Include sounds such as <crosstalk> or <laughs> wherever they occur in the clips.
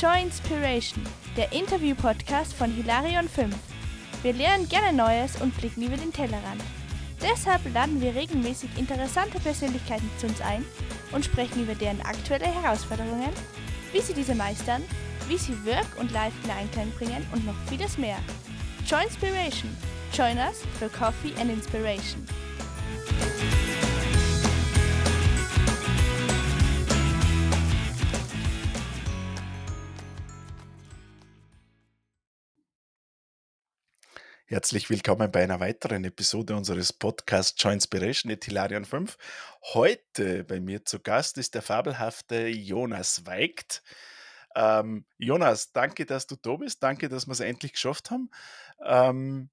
Joy Inspiration, der Interview-Podcast von Hilarion 5. Wir lernen gerne Neues und blicken über den Tellerrand. Deshalb laden wir regelmäßig interessante Persönlichkeiten zu uns ein und sprechen über deren aktuelle Herausforderungen, wie sie diese meistern, wie sie Work und Life in Einklang bringen und noch vieles mehr. Joy Inspiration. Join us for coffee and inspiration. Herzlich willkommen bei einer weiteren Episode unseres Podcasts Joy Inspiration mit Hilarion 5. Heute bei mir zu Gast ist der fabelhafte Jonas Weigt. Ähm, Jonas, danke, dass du da bist. Danke, dass wir es endlich geschafft haben. Ähm,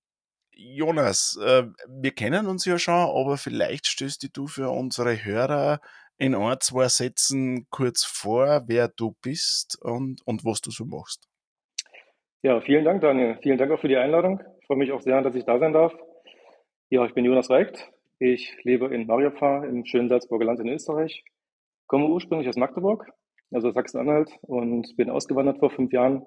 Jonas, äh, wir kennen uns ja schon, aber vielleicht stößt du für unsere Hörer in ein, zwei Sätzen kurz vor, wer du bist und, und was du so machst. Ja, vielen Dank, Daniel. Vielen Dank auch für die Einladung. Ich freue mich auch sehr, dass ich da sein darf. Ja, ich bin Jonas Weigt. Ich lebe in Mariapfarr im schönen Salzburger Land in Österreich. Komme ursprünglich aus Magdeburg, also Sachsen-Anhalt, und bin ausgewandert vor fünf Jahren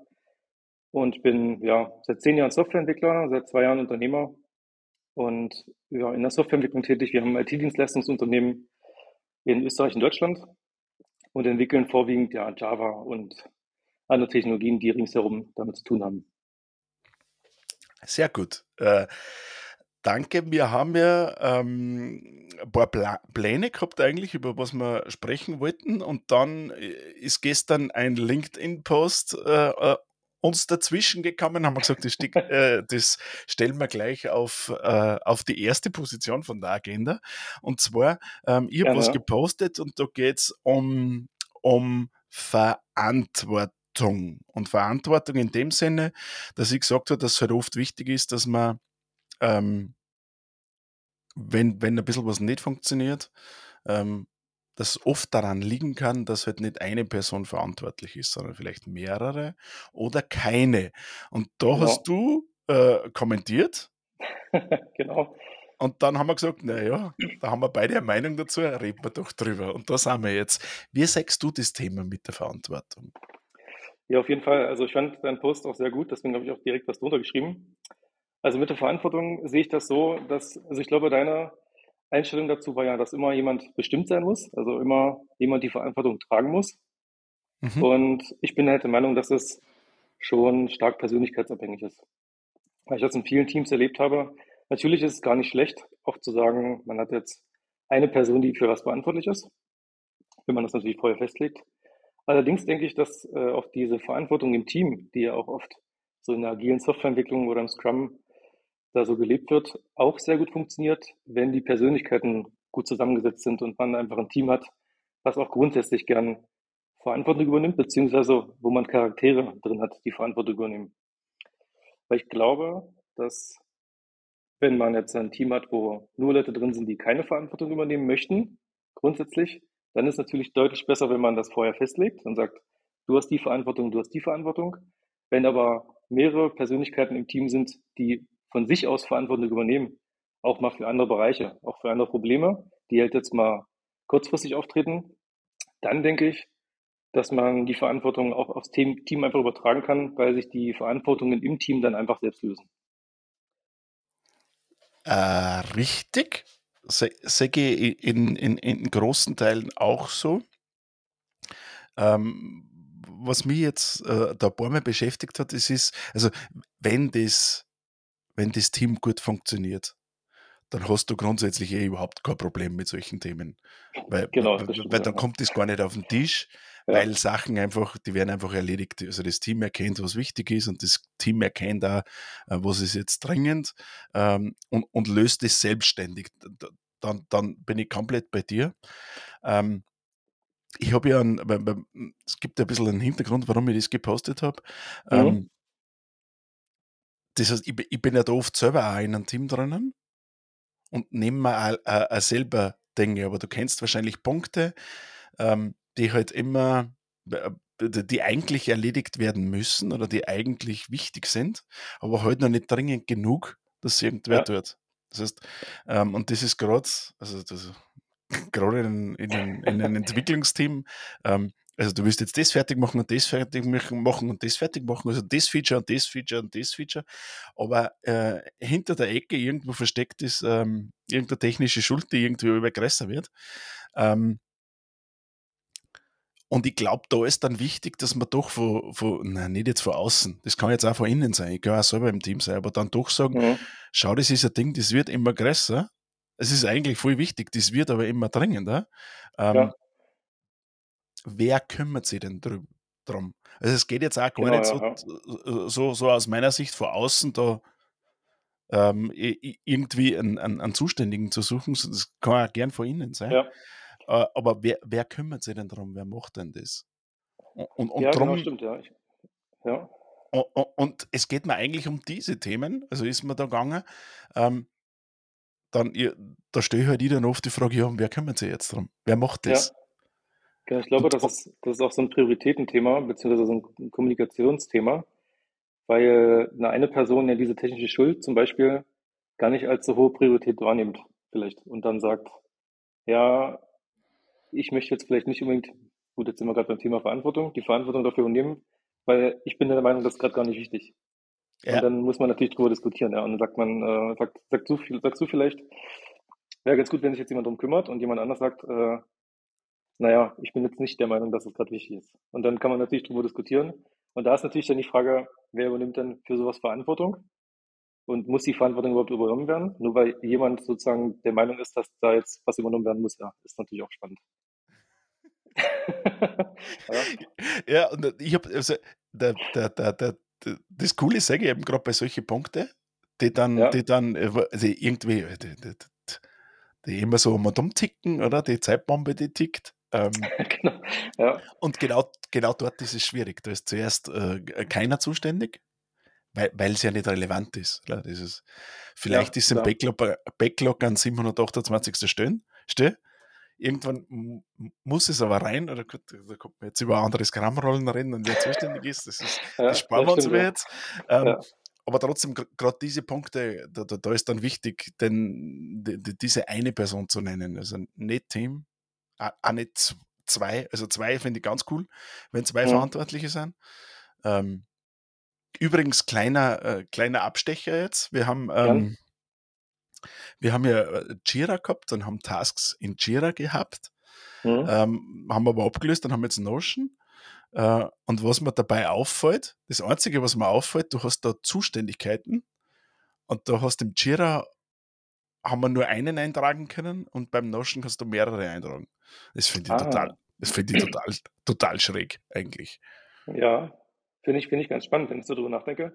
und bin ja seit zehn Jahren Softwareentwickler, seit zwei Jahren Unternehmer und ja, in der Softwareentwicklung tätig. Wir haben ein IT-Dienstleistungsunternehmen in Österreich und Deutschland und entwickeln vorwiegend ja Java und andere Technologien, die ringsherum damit zu tun haben. Sehr gut. Äh, danke. Wir haben ja ähm, ein paar Pla Pläne gehabt eigentlich, über was wir sprechen wollten. Und dann äh, ist gestern ein LinkedIn-Post äh, äh, uns dazwischen gekommen, haben wir gesagt, das, äh, das stellen wir gleich auf, äh, auf die erste Position von der Agenda. Und zwar, ähm, ich habe was gepostet und da geht es um, um Verantwortung. Verantwortung. Und Verantwortung in dem Sinne, dass ich gesagt habe, dass es halt oft wichtig ist, dass man, ähm, wenn, wenn ein bisschen was nicht funktioniert, ähm, dass oft daran liegen kann, dass halt nicht eine Person verantwortlich ist, sondern vielleicht mehrere oder keine. Und da genau. hast du äh, kommentiert. <laughs> genau. Und dann haben wir gesagt, naja, da haben wir beide eine Meinung dazu, reden wir doch drüber. Und da sind wir jetzt. Wie sagst du das Thema mit der Verantwortung? Ja, auf jeden Fall. Also ich fand deinen Post auch sehr gut, deswegen habe ich auch direkt was drunter geschrieben. Also mit der Verantwortung sehe ich das so, dass, also ich glaube, deine Einstellung dazu war ja, dass immer jemand bestimmt sein muss, also immer jemand die Verantwortung tragen muss. Mhm. Und ich bin halt der Meinung, dass es schon stark persönlichkeitsabhängig ist. Weil ich das in vielen Teams erlebt habe. Natürlich ist es gar nicht schlecht, auch zu sagen, man hat jetzt eine Person, die für was verantwortlich ist, wenn man das natürlich vorher festlegt. Allerdings denke ich, dass äh, auch diese Verantwortung im Team, die ja auch oft so in der agilen Softwareentwicklung oder im Scrum da so gelebt wird, auch sehr gut funktioniert, wenn die Persönlichkeiten gut zusammengesetzt sind und man einfach ein Team hat, was auch grundsätzlich gern Verantwortung übernimmt, beziehungsweise wo man Charaktere drin hat, die Verantwortung übernehmen. Weil ich glaube, dass wenn man jetzt ein Team hat, wo nur Leute drin sind, die keine Verantwortung übernehmen möchten, grundsätzlich, dann ist natürlich deutlich besser, wenn man das vorher festlegt und sagt, du hast die Verantwortung, du hast die Verantwortung. Wenn aber mehrere Persönlichkeiten im Team sind, die von sich aus Verantwortung übernehmen, auch mal für andere Bereiche, auch für andere Probleme, die halt jetzt mal kurzfristig auftreten, dann denke ich, dass man die Verantwortung auch aufs Team, Team einfach übertragen kann, weil sich die Verantwortungen im Team dann einfach selbst lösen. Äh, richtig ich in, in, in großen Teilen auch so. Ähm, was mich jetzt äh, da ein paar Mal beschäftigt hat, ist, ist, also wenn das, wenn das Team gut funktioniert, dann hast du grundsätzlich eh überhaupt kein Problem mit solchen Themen. Weil, genau, weil, weil dann kommt das gar nicht auf den Tisch, ja. weil Sachen einfach, die werden einfach erledigt. Also das Team erkennt, was wichtig ist und das Team erkennt auch, äh, was ist jetzt dringend ähm, und, und löst es selbstständig. Dann, dann bin ich komplett bei dir. Ähm, ich habe ja, einen, es gibt ja ein bisschen einen Hintergrund, warum ich das gepostet habe. Mhm. Ähm, das heißt, ich, ich, bin ja da oft selber auch in einem Team drinnen und nehme mir auch, auch, auch selber Dinge, aber du kennst wahrscheinlich Punkte, ähm, die halt immer, äh, die eigentlich erledigt werden müssen oder die eigentlich wichtig sind, aber halt noch nicht dringend genug, dass irgendwer ja. tut. Das heißt, ähm, und das ist gerade, also gerade <laughs> in, in, in, einem Entwicklungsteam, ähm, Also du willst jetzt das fertig machen und das fertig machen und das fertig machen, also das Feature und das Feature und das Feature. Aber äh, hinter der Ecke irgendwo versteckt ist ähm, irgendeine technische Schuld, die irgendwie über größer wird. Ähm, und ich glaube, da ist dann wichtig, dass man doch von, von, nein, nicht jetzt von außen, das kann jetzt auch von innen sein, ich kann auch selber im Team sein, aber dann doch sagen, mhm. schau, das ist ein Ding, das wird immer größer. Es ist eigentlich voll wichtig, das wird aber immer dringender. Ähm, ja. Wer kümmert sich denn drum? Also es geht jetzt auch gar genau, nicht so, ja. so, so aus meiner Sicht von außen da ähm, irgendwie einen, einen, einen, Zuständigen zu suchen, das kann auch gern von innen sein. Ja. Äh, aber wer, wer kümmert sich denn darum? Wer macht denn das? Und, und ja, drum, genau, stimmt, ja. Ich, ja. Und, und, es geht mir eigentlich um diese Themen, also ist mir da gegangen, ähm, dann, da stelle ich halt wieder oft die Frage, ja, wer kümmert sich jetzt darum? Wer macht das? Ja. Genau, ich glaube, das ist, das ist auch so ein Prioritätenthema, beziehungsweise so ein Kommunikationsthema, weil eine, eine Person ja diese technische Schuld zum Beispiel gar nicht als so hohe Priorität wahrnimmt, vielleicht, und dann sagt, ja, ich möchte jetzt vielleicht nicht unbedingt, gut, jetzt sind wir gerade beim Thema Verantwortung, die Verantwortung dafür übernehmen, weil ich bin der Meinung, das ist gerade gar nicht wichtig. Ja. Und dann muss man natürlich darüber diskutieren, ja. Und dann sagt man, äh, sagt, sagt du, sagst du vielleicht, wäre ganz gut, wenn sich jetzt jemand darum kümmert und jemand anders sagt, äh, naja, ich bin jetzt nicht der Meinung, dass es gerade wichtig ist. Und dann kann man natürlich darüber diskutieren. Und da ist natürlich dann die Frage, wer übernimmt denn für sowas Verantwortung? Und muss die Verantwortung überhaupt übernommen werden? Nur weil jemand sozusagen der Meinung ist, dass da jetzt was übernommen werden muss, ja, ist natürlich auch spannend. <laughs> ja. und ich habe, also, der, der, der, das Coole sage ich eben gerade bei solchen Punkten, die dann, ja. die dann äh, also irgendwie, äh, die, die, die immer so um und ticken, oder? Die Zeitbombe, die tickt. Ähm, <laughs> genau. Ja. Und genau, genau dort ist es schwierig. Da ist zuerst äh, keiner zuständig, weil es ja nicht relevant ist. Das ist vielleicht ja, ist ein Backlog, Backlog an 728. Stellen. Stell. Irgendwann muss es aber rein, oder gut, da kommt man jetzt über andere Scrum-Rollen reden und wer zuständig ist, das, ist, <laughs> ja, das sparen wir uns stimmt, jetzt. Ähm, ja. Aber trotzdem, gerade diese Punkte, da, da, da, ist dann wichtig, denn die, die, diese eine Person zu nennen. Also nicht Team, auch nicht zwei. Also zwei finde ich ganz cool, wenn zwei mhm. Verantwortliche sind. Ähm, übrigens, kleiner, äh, kleiner Abstecher jetzt. Wir haben ähm, wir haben ja äh, Jira gehabt und haben Tasks in Jira gehabt, mhm. ähm, haben aber abgelöst, dann haben wir jetzt Notion. Äh, und was mir dabei auffällt, das Einzige, was mir auffällt, du hast da Zuständigkeiten und du hast im Jira haben wir nur einen eintragen können und beim Notion kannst du mehrere eintragen. Das finde ich, ah. total, das find ich total, total schräg eigentlich. Ja, finde ich, find ich ganz spannend, wenn ich so drüber nachdenke.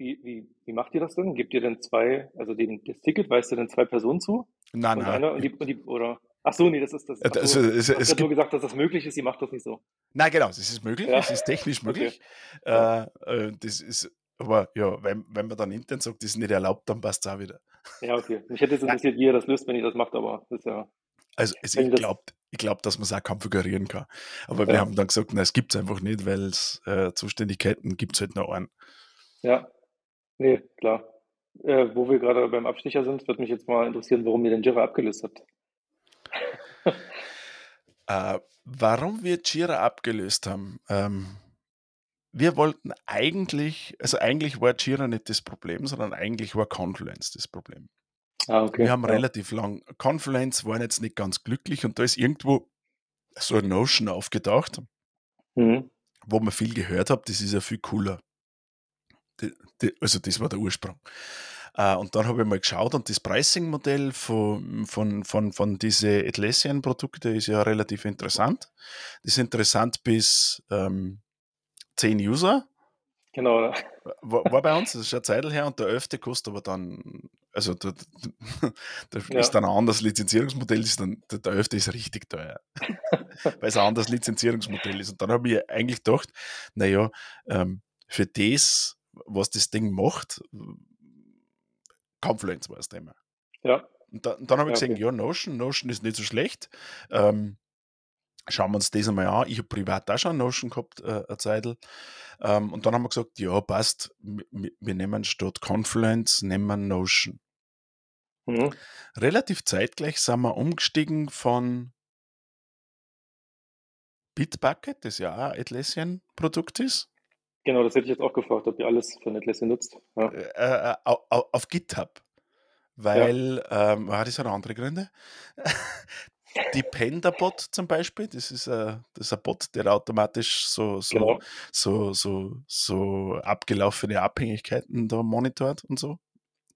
Wie, wie, wie macht ihr das denn? Gebt ihr denn zwei, also den, das Ticket weist ihr denn zwei Personen zu? Nein, und nein. Und die, und die, oder, ach so, nee, das ist das. Ach so, es, es, es nur gesagt, dass das möglich ist, ihr macht das nicht so. Nein, genau, es ist möglich, ja. es ist technisch <laughs> möglich. Okay. Äh, äh, das ist, aber ja, wenn, wenn man dann intern sagt, das ist nicht erlaubt, dann passt es auch wieder. Ja, okay. Mich hätte jetzt interessiert, wie ihr das löst, wenn ihr das macht, aber das ist ja. Also, also ich glaube, ich glaub, dass man es auch konfigurieren kann. Aber ja. wir haben dann gesagt, nein, es gibt es einfach nicht, weil es äh, Zuständigkeiten gibt es halt noch einen. Ja, Nee, klar. Äh, wo wir gerade beim Abstecher sind, würde mich jetzt mal interessieren, warum ihr den Jira abgelöst habt. <laughs> äh, warum wir Jira abgelöst haben? Ähm, wir wollten eigentlich, also eigentlich war Jira nicht das Problem, sondern eigentlich war Confluence das Problem. Ah, okay. Wir haben ja. relativ lang, Confluence waren jetzt nicht ganz glücklich und da ist irgendwo so ein Notion aufgetaucht, mhm. wo man viel gehört hat, das ist ja viel cooler also das war der Ursprung. Uh, und dann habe ich mal geschaut und das Pricing-Modell von, von, von, von diesen Atlassian-Produkten ist ja relativ interessant. Das ist interessant bis ähm, 10 User. Genau. War, war, bei uns, das ist eine Zeit her und der 11. kostet aber dann, also da, <laughs> da ja. ist dann ein anderes Lizenzierungsmodell, ist dann, der, der 11. ist richtig teuer, <laughs> weil es ein anderes Lizenzierungsmodell ist. Und dann habe ich eigentlich gedacht, naja, ähm, für das was das Ding macht, Confluence war das Thema. Ja. Und, da, und dann habe ich ja, gesehen, okay. ja, Notion, Notion ist nicht so schlecht. Ähm, schauen wir uns das einmal an. Ich habe privat auch schon Notion gehabt, äh, eine Zeit. Ähm, und dann haben wir gesagt, ja, passt, wir, wir nehmen statt Confluence, nehmen Notion. Mhm. Relativ zeitgleich sind wir umgestiegen von Bitbucket, das ja auch ein Atlassian-Produkt ist. Genau, das hätte ich jetzt auch gefragt, ob ihr alles von Atlassian nutzt. Ja. Äh, äh, au- au- auf GitHub. Weil, ähm, ah, das hat andere Gründe. <laughs> Dependabot zum Beispiel, das ist, äh, das ist ein Bot, der automatisch so, so, Genau. so, so, so abgelaufene Abhängigkeiten da monitort und so.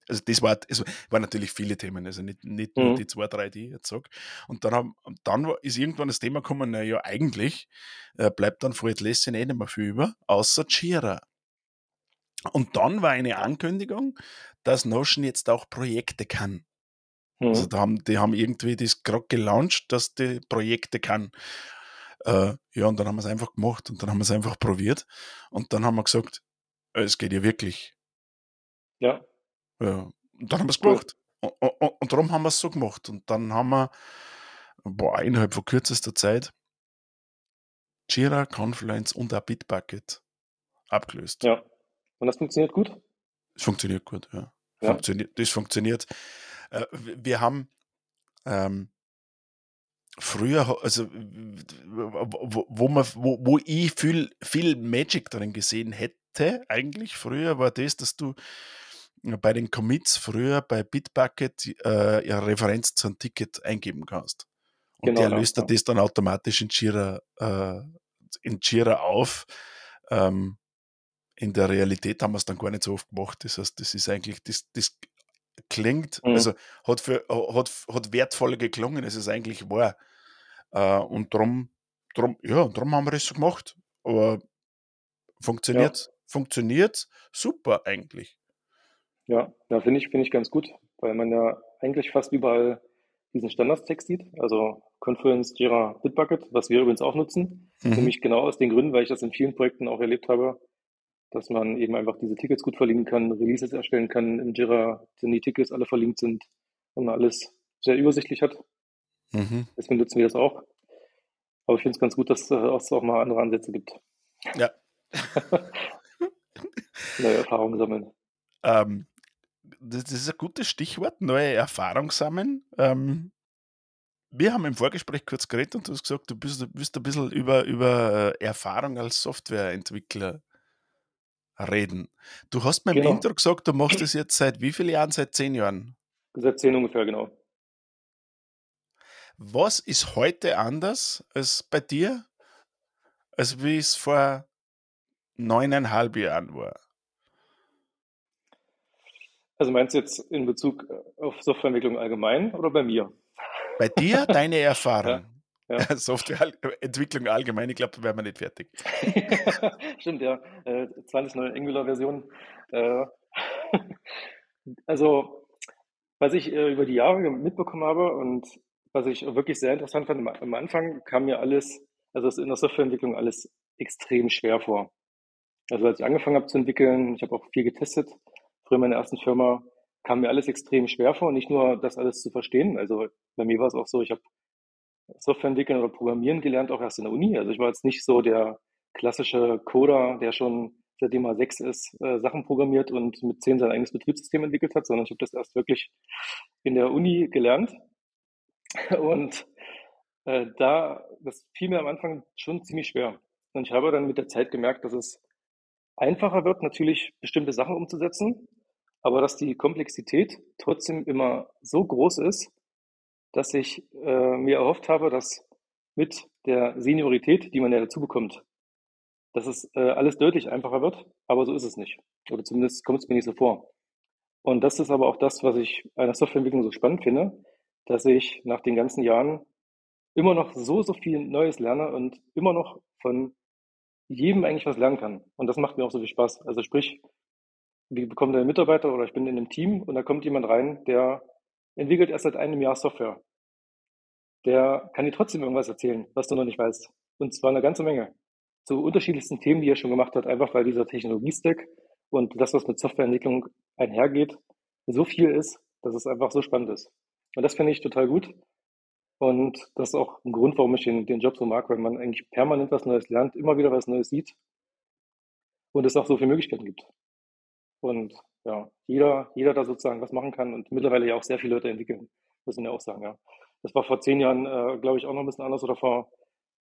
Also das war, es waren natürlich viele Themen, also nicht, nicht nur Mhm. die zwei, drei, die ich jetzt sage. Und dann, haben, dann ist irgendwann das Thema gekommen, naja, eigentlich äh, bleibt dann von Atlassian eh nicht mehr viel über, außer Jira. Und dann war eine Ankündigung, dass Notion jetzt auch Projekte kann. Also Mhm. da haben, die haben irgendwie das gerade gelauncht, dass die Projekte kann. Äh, ja, und dann haben wir es einfach gemacht und dann haben wir es einfach probiert. Und dann haben wir gesagt, äh, es geht ja wirklich. Ja, Ja. Und dann haben wir es gemacht. Und, und, und darum haben wir es so gemacht. Und dann haben wir, boah, innerhalb von kürzester Zeit Jira, Confluence und auch Bitbucket abgelöst. ja. Und das funktioniert gut? Es funktioniert gut, ja. Ja. Funktioniert, das funktioniert. Äh, wir haben ähm, früher, also wo, wo, man, wo, wo ich viel, viel Magic drin gesehen hätte, eigentlich früher, war das, dass du bei den Commits früher bei Bitbucket äh, ja Referenz zu einem Ticket eingeben kannst. Und Genau, der ja, löst ja. das dann automatisch in Jira, äh, in Jira auf. Ähm, in der Realität haben wir es dann gar nicht so oft gemacht. Das heißt, das ist eigentlich, das, das klingt, Mhm. also hat, für, hat, hat wertvoller geklungen, als es eigentlich war. Äh, und darum, drum, ja, darum haben wir das so gemacht. Aber funktioniert, funktioniert super eigentlich. Ja, ja finde ich, finde ich ganz gut, weil man ja eigentlich fast überall diesen Standardtext sieht. Also Confluence, Jira, Bitbucket, was wir übrigens auch nutzen. Mhm. Nämlich genau aus den Gründen, weil ich das in vielen Projekten auch erlebt habe, dass man eben einfach diese Tickets gut verlinken kann, Releases erstellen kann im Jira, wenn die Tickets alle verlinkt sind und man alles sehr übersichtlich hat. Mhm. Deswegen nutzen wir das auch. Aber ich finde es ganz gut, dass äh, es auch mal andere Ansätze gibt. Ja. <laughs> Neue Erfahrungen sammeln. Ähm, das, ist ein gutes Stichwort, neue Erfahrung sammeln. Ähm, wir haben im Vorgespräch kurz geredet und du hast gesagt, du bist, bist ein bisschen über, über äh, Erfahrung als Softwareentwickler reden. Du hast mir im Genau. Intro gesagt, du machst <clears throat> das jetzt seit wie vielen Jahren? Seit zehn Jahren. Seit zehn ungefähr, genau. Was ist heute anders als bei dir, als wie es vor neuneinhalb Jahren war? Also meinst du jetzt in Bezug äh, auf Softwareentwicklung allgemein oder bei mir? Bei dir <laughs> deine Erfahrung? Ja, ja. <laughs> Softwareentwicklung allgemein, ich glaube, da wären wir nicht fertig. <laughs> Stimmt, ja. Äh, 20 neue Angular-Version. Äh, also, was ich äh, über die Jahre mitbekommen habe und was ich wirklich sehr interessant fand, am- Anfang kam mir alles, also in der Softwareentwicklung alles extrem schwer vor. Also als ich angefangen habe zu entwickeln, ich habe auch viel getestet, früher in meiner ersten Firma, kam mir alles extrem schwer vor, nicht nur das alles zu verstehen. Also bei mir war es auch so, ich habe Software entwickeln oder programmieren gelernt, auch erst in der Uni. Also ich war jetzt nicht so der klassische Coder, der schon seitdem er sechs ist, äh, Sachen programmiert und mit zehn sein eigenes Betriebssystem entwickelt hat, sondern ich habe das erst wirklich in der Uni gelernt. Und äh, da, das fiel mir am Anfang schon ziemlich schwer. Und ich habe dann mit der Zeit gemerkt, dass es einfacher wird, natürlich bestimmte Sachen umzusetzen, aber dass die Komplexität trotzdem immer so groß ist, dass ich äh, mir erhofft habe, dass mit der Seniorität, die man ja dazu bekommt, dass es äh, alles deutlich einfacher wird, aber so ist es nicht. Oder zumindest kommt es mir nicht so vor. Und das ist aber auch das, was ich an der Softwareentwicklung so spannend finde, dass ich nach den ganzen Jahren immer noch so, so viel Neues lerne und immer noch von jedem eigentlich was lernen kann. Und das macht mir auch so viel Spaß. Also sprich, wir bekommen einen Mitarbeiter oder ich bin in einem Team und da kommt jemand rein, der entwickelt erst seit einem Jahr Software. Der kann dir trotzdem irgendwas erzählen, was du noch nicht weißt. Und zwar eine ganze Menge. Zu unterschiedlichsten Themen, die er schon gemacht hat, einfach weil dieser Technologie-Stack und das, was mit Softwareentwicklung einhergeht, so viel ist, dass es einfach so spannend ist. Und das finde ich total gut. Und das ist auch ein Grund, warum ich den, den Job so mag, weil man eigentlich permanent was Neues lernt, immer wieder was Neues sieht und es auch so viele Möglichkeiten gibt. Und ja, jeder, jeder da sozusagen was machen kann und mittlerweile ja auch sehr viele Leute entwickeln, muss man ja auch sagen, ja. Das war vor zehn Jahren, äh, glaube ich, auch noch ein bisschen anders oder vor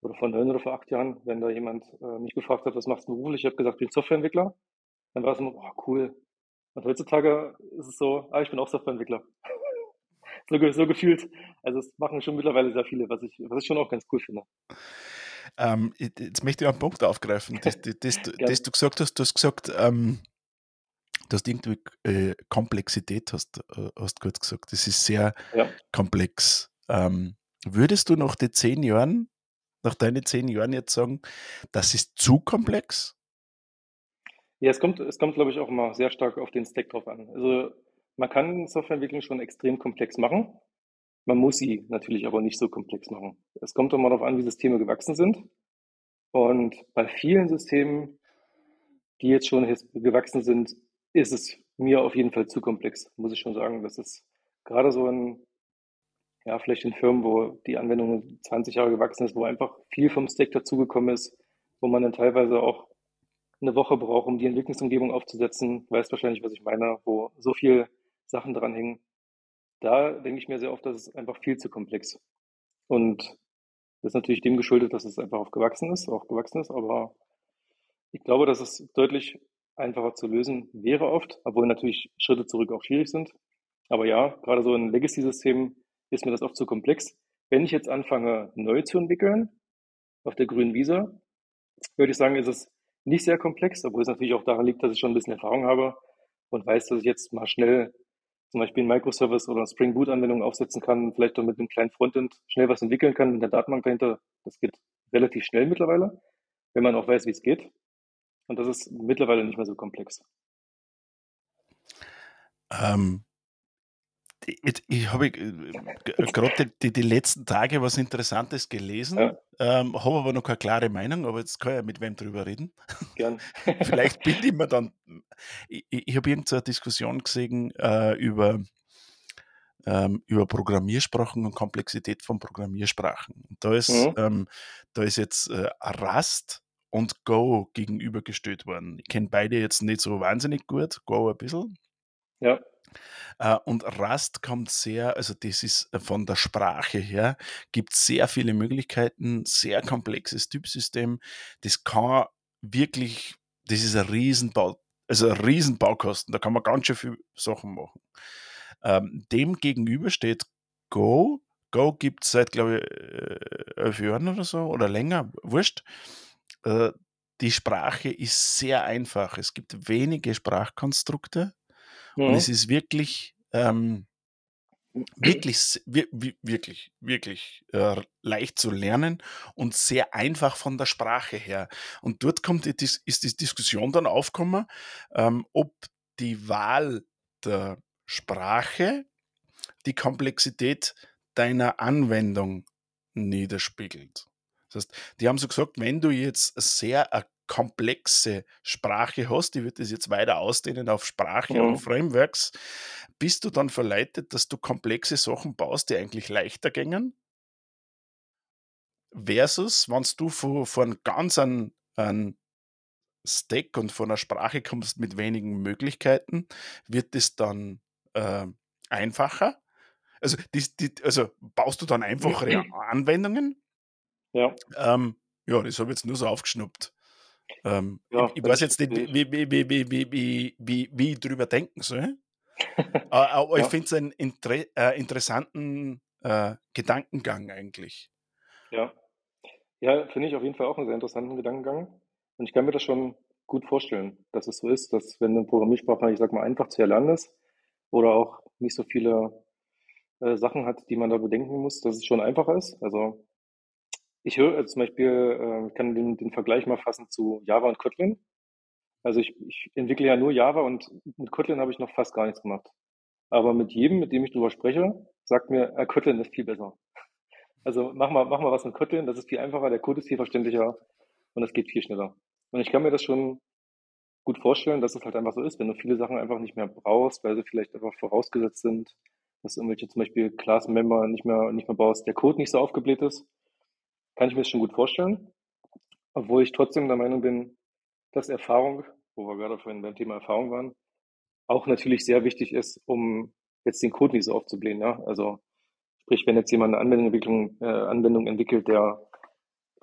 oder vor neun oder vor acht Jahren, wenn da jemand äh, mich gefragt hat, was machst du beruflich? Ich habe gesagt, ich bin Softwareentwickler. Dann war es immer, oh, cool. Und heutzutage ist es so, ah, ich bin auch Softwareentwickler. <laughs> so, so gefühlt. Also es machen schon mittlerweile sehr viele, was ich, was ich schon auch ganz cool finde. Ähm, jetzt möchte ich einen Punkt aufgreifen, das, das, das, das du gesagt hast. Du hast gesagt, ähm, du hast irgendwie äh, Komplexität, hast, äh, hast kurz gesagt. Das ist sehr ja. komplex. Ähm, würdest du nach den zehn Jahren, nach deinen zehn Jahren jetzt sagen, das ist zu komplex? Ja, es kommt, es kommt, glaube ich, auch immer sehr stark auf den Stack drauf an. Also man kann Softwareentwicklung schon extrem komplex machen. Man muss sie natürlich aber nicht so komplex machen. Es kommt immer darauf an, wie Systeme gewachsen sind. Und bei vielen Systemen, die jetzt schon gewachsen sind, ist es mir auf jeden Fall zu komplex, muss ich schon sagen. Das ist gerade so in, ja, vielleicht in Firmen, wo die Anwendung 20 Jahre gewachsen ist, wo einfach viel vom Stack dazugekommen ist, wo man dann teilweise auch eine Woche braucht, um die Entwicklungsumgebung aufzusetzen. Weißt wahrscheinlich, was ich meine, wo so viel Sachen dran hängen. Da denke ich mir sehr oft, das ist einfach viel zu komplex. Und das ist natürlich dem geschuldet, dass es einfach aufgewachsen ist, auch gewachsen ist, aber ich glaube, dass es deutlich einfacher zu lösen wäre oft, obwohl natürlich Schritte zurück auch schwierig sind. Aber ja, gerade so ein Legacy-System ist mir das oft zu komplex. Wenn ich jetzt anfange, neu zu entwickeln, auf der grünen Wiese, würde ich sagen, ist es nicht sehr komplex, obwohl es natürlich auch daran liegt, dass ich schon ein bisschen Erfahrung habe und weiß, dass ich jetzt mal schnell zum Beispiel einen Microservice oder Spring Boot Anwendung aufsetzen kann, vielleicht auch mit einem kleinen Frontend schnell was entwickeln kann mit der Datenbank dahinter. Das geht relativ schnell mittlerweile, wenn man auch weiß, wie es geht. Und das ist mittlerweile nicht mehr so komplex. Ähm, ich, ich habe äh, gerade die, die, letzten Tage was Interessantes gelesen, ja. ähm, habe aber noch keine klare Meinung, aber jetzt kann ich ja mit wem drüber reden. Gern. <laughs> Vielleicht bin ich mir dann. Ich, ich habe irgendeine Diskussion gesehen äh, über, ähm, über Programmiersprachen und Komplexität von Programmiersprachen. Und da ist, mhm. ähm, da ist jetzt äh, Rust und Go gegenübergestellt worden. Ich kenne beide jetzt nicht so wahnsinnig gut, Go ein bisschen. Ja. Äh, und Rust kommt sehr, also das ist äh, von der Sprache her, gibt sehr viele Möglichkeiten, sehr komplexes Typsystem. Das kann wirklich, das ist ein Riesenbau, also ein Riesenbaukosten, da kann man ganz schön viele Sachen machen. Ähm, dem gegenüber steht Go. Go gibt es seit, glaube ich, äh, elf Jahren oder so oder länger, wurscht. Äh, die Sprache ist sehr einfach. Es gibt wenige Sprachkonstrukte mhm. und es ist wirklich, ähm, wirklich, wirklich, wirklich äh, leicht zu lernen und sehr einfach von der Sprache her. Und dort kommt die, ist die Diskussion dann aufgekommen, ähm, ob die Wahl der Sprache die Komplexität deiner Anwendung niederspiegelt. Das heißt, die haben so gesagt, wenn du jetzt sehr eine komplexe Sprache hast, die wird das jetzt weiter ausdehnen auf Sprache mhm. und Frameworks, bist du dann verleitet, dass du komplexe Sachen baust, die eigentlich leichter gängen? Versus, wenn du von, von ganz an, an Stack und von einer Sprache kommst mit wenigen Möglichkeiten, wird es dann äh, einfacher. Also, die, die, also baust du dann einfachere Anwendungen ja. Ähm, ja, das habe ich jetzt nur so aufgeschnuppt. Ähm, ja, ich, ich weiß jetzt nicht, wie, wie, wie, wie, wie, wie, wie, wie ich drüber denken soll. <laughs> Aber ja. ich finde es einen inter äh, interessanten äh, Gedankengang eigentlich. Ja, ja finde ich auf jeden Fall auch einen sehr interessanten Gedankengang. Und ich kann mir das schon gut vorstellen, dass es so ist, dass wenn eine Programmiersprache, ich sag mal, einfach zu erlernen ist oder auch nicht so viele äh, Sachen hat, die man da bedenken muss, dass es schon einfacher ist. Also ich höre äh, zum Beispiel, äh, ich kann den, den Vergleich mal fassen zu Java und Kotlin. Also ich, ich entwickle ja nur Java und mit Kotlin habe ich noch fast gar nichts gemacht. Aber mit jedem, mit dem ich drüber spreche, sagt mir, äh, Kotlin ist viel besser. Also mach mal, mach mal was mit Kotlin, das ist viel einfacher, der Code ist viel verständlicher und es geht viel schneller. Und ich kann mir das schon gut vorstellen, dass es halt einfach so ist, wenn du viele Sachen einfach nicht mehr brauchst, weil sie vielleicht einfach vorausgesetzt sind, dass irgendwelche zum Beispiel Class-Member nicht mehr, nicht mehr baust, der Code nicht so aufgebläht ist, kann ich mir das schon gut vorstellen. Obwohl ich trotzdem der Meinung bin, dass Erfahrung, wo wir gerade vorhin beim Thema Erfahrung waren, auch natürlich sehr wichtig ist, um jetzt den Code nicht so aufzublähen. Ja? Also sprich, wenn jetzt jemand eine Anwendung, äh, Anwendung entwickelt, der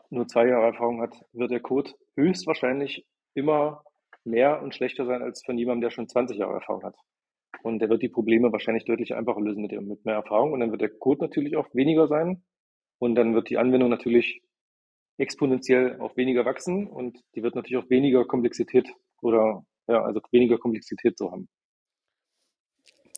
nur zwei Jahre Erfahrung hat, wird der Code höchstwahrscheinlich immer mehr und schlechter sein als von jemandem, der schon 20 Jahre Erfahrung hat. Und der wird die Probleme wahrscheinlich deutlich einfacher lösen mit, mit mehr Erfahrung. Und dann wird der Code natürlich auch weniger sein. Und dann wird die Anwendung natürlich exponentiell auch weniger wachsen und die wird natürlich auch weniger Komplexität oder ja, also weniger Komplexität so haben.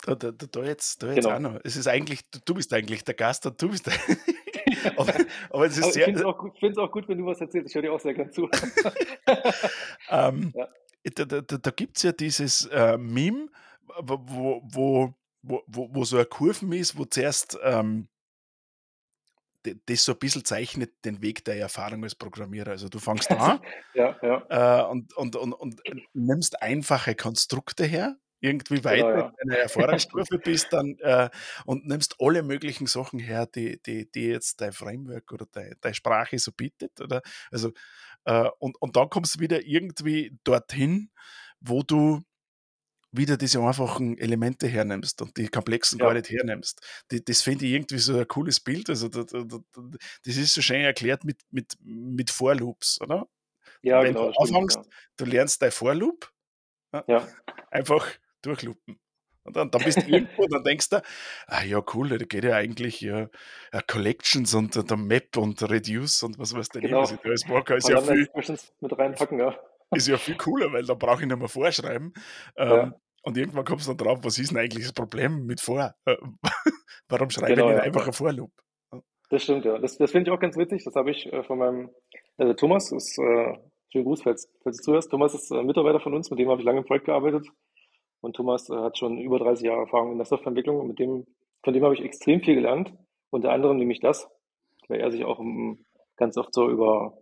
Da, da, da jetzt, da jetzt genau. auch noch. Es ist eigentlich, du, du bist eigentlich der Gast und du bist der. <laughs> <laughs> aber, aber, es ist aber sehr. Ich finde es auch, auch, gut, wenn du was erzählst. Ich höre dir auch sehr gern zu. <laughs> ähm, ja. Da, da, da gibt es ja dieses äh, Meme, wo, wo, wo, wo, so eine Kurven ist, wo zuerst ähm, das so ein bisschen zeichnet den Weg der Erfahrung als Programmierer. Also du fängst <laughs> an ja, ja. Äh, und, und, und, und nimmst einfache Konstrukte her, irgendwie weiter genau, ja. in einer Erfahrungsstufe bist dann äh, und nimmst alle möglichen Sachen her, die, die, die jetzt dein Framework oder deine, deine Sprache so bietet. Oder? Also, äh, und, und dann kommst du wieder irgendwie dorthin, wo du wieder diese einfachen Elemente hernimmst und die komplexen ja. gar nicht hernimmst. Die, das finde ich irgendwie so ein cooles Bild. Also da, da, da, das ist so schön erklärt mit, mit, mit Vorloops, oder? Ja, Wenn genau. du anfängst, ja. du lernst dein Vorloop, ja. einfach durchloopen. Und dann, dann bist du irgendwo und dann denkst du, ah ja, cool, da geht ja eigentlich ja, ja Collections und der Map und Reduce und was weiß denn genau. was ich da alles mag. Ist ja, viel, mit reinpacken, ja. ist ja viel cooler, weil da brauche ich nicht mehr vorschreiben. Ähm, ja. Und irgendwann kommst du dann drauf, was ist denn eigentlich das Problem mit vor? Äh, <laughs> warum schreibe genau, ich nicht ja. einfach ein Vorloop? Das stimmt, ja. Das, das finde ich auch ganz witzig. Das habe ich äh, von meinem also Thomas, ist, äh, schönen Gruß, falls, falls du zuhörst. Thomas ist äh, Mitarbeiter von uns, mit dem habe ich lange im Projekt gearbeitet. Und Thomas äh, hat schon über 30 Jahre Erfahrung in der Softwareentwicklung. Mit dem, von dem habe ich extrem viel gelernt. Unter anderem nämlich das, weil er sich auch um, ganz oft so über,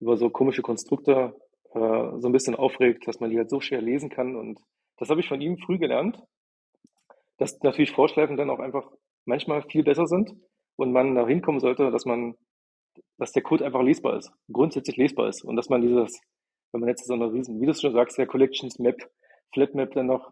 über so komische Konstrukte äh, so ein bisschen aufregt, dass man die halt so schwer lesen kann und das habe ich von ihm früh gelernt, dass natürlich Vorschleifen dann auch einfach manchmal viel besser sind und man da hinkommen sollte, dass man, dass der Code einfach lesbar ist, grundsätzlich lesbar ist und dass man dieses, wenn man jetzt so eine riesen, wie du schon sagst, der Collections Map, Flatmap dann noch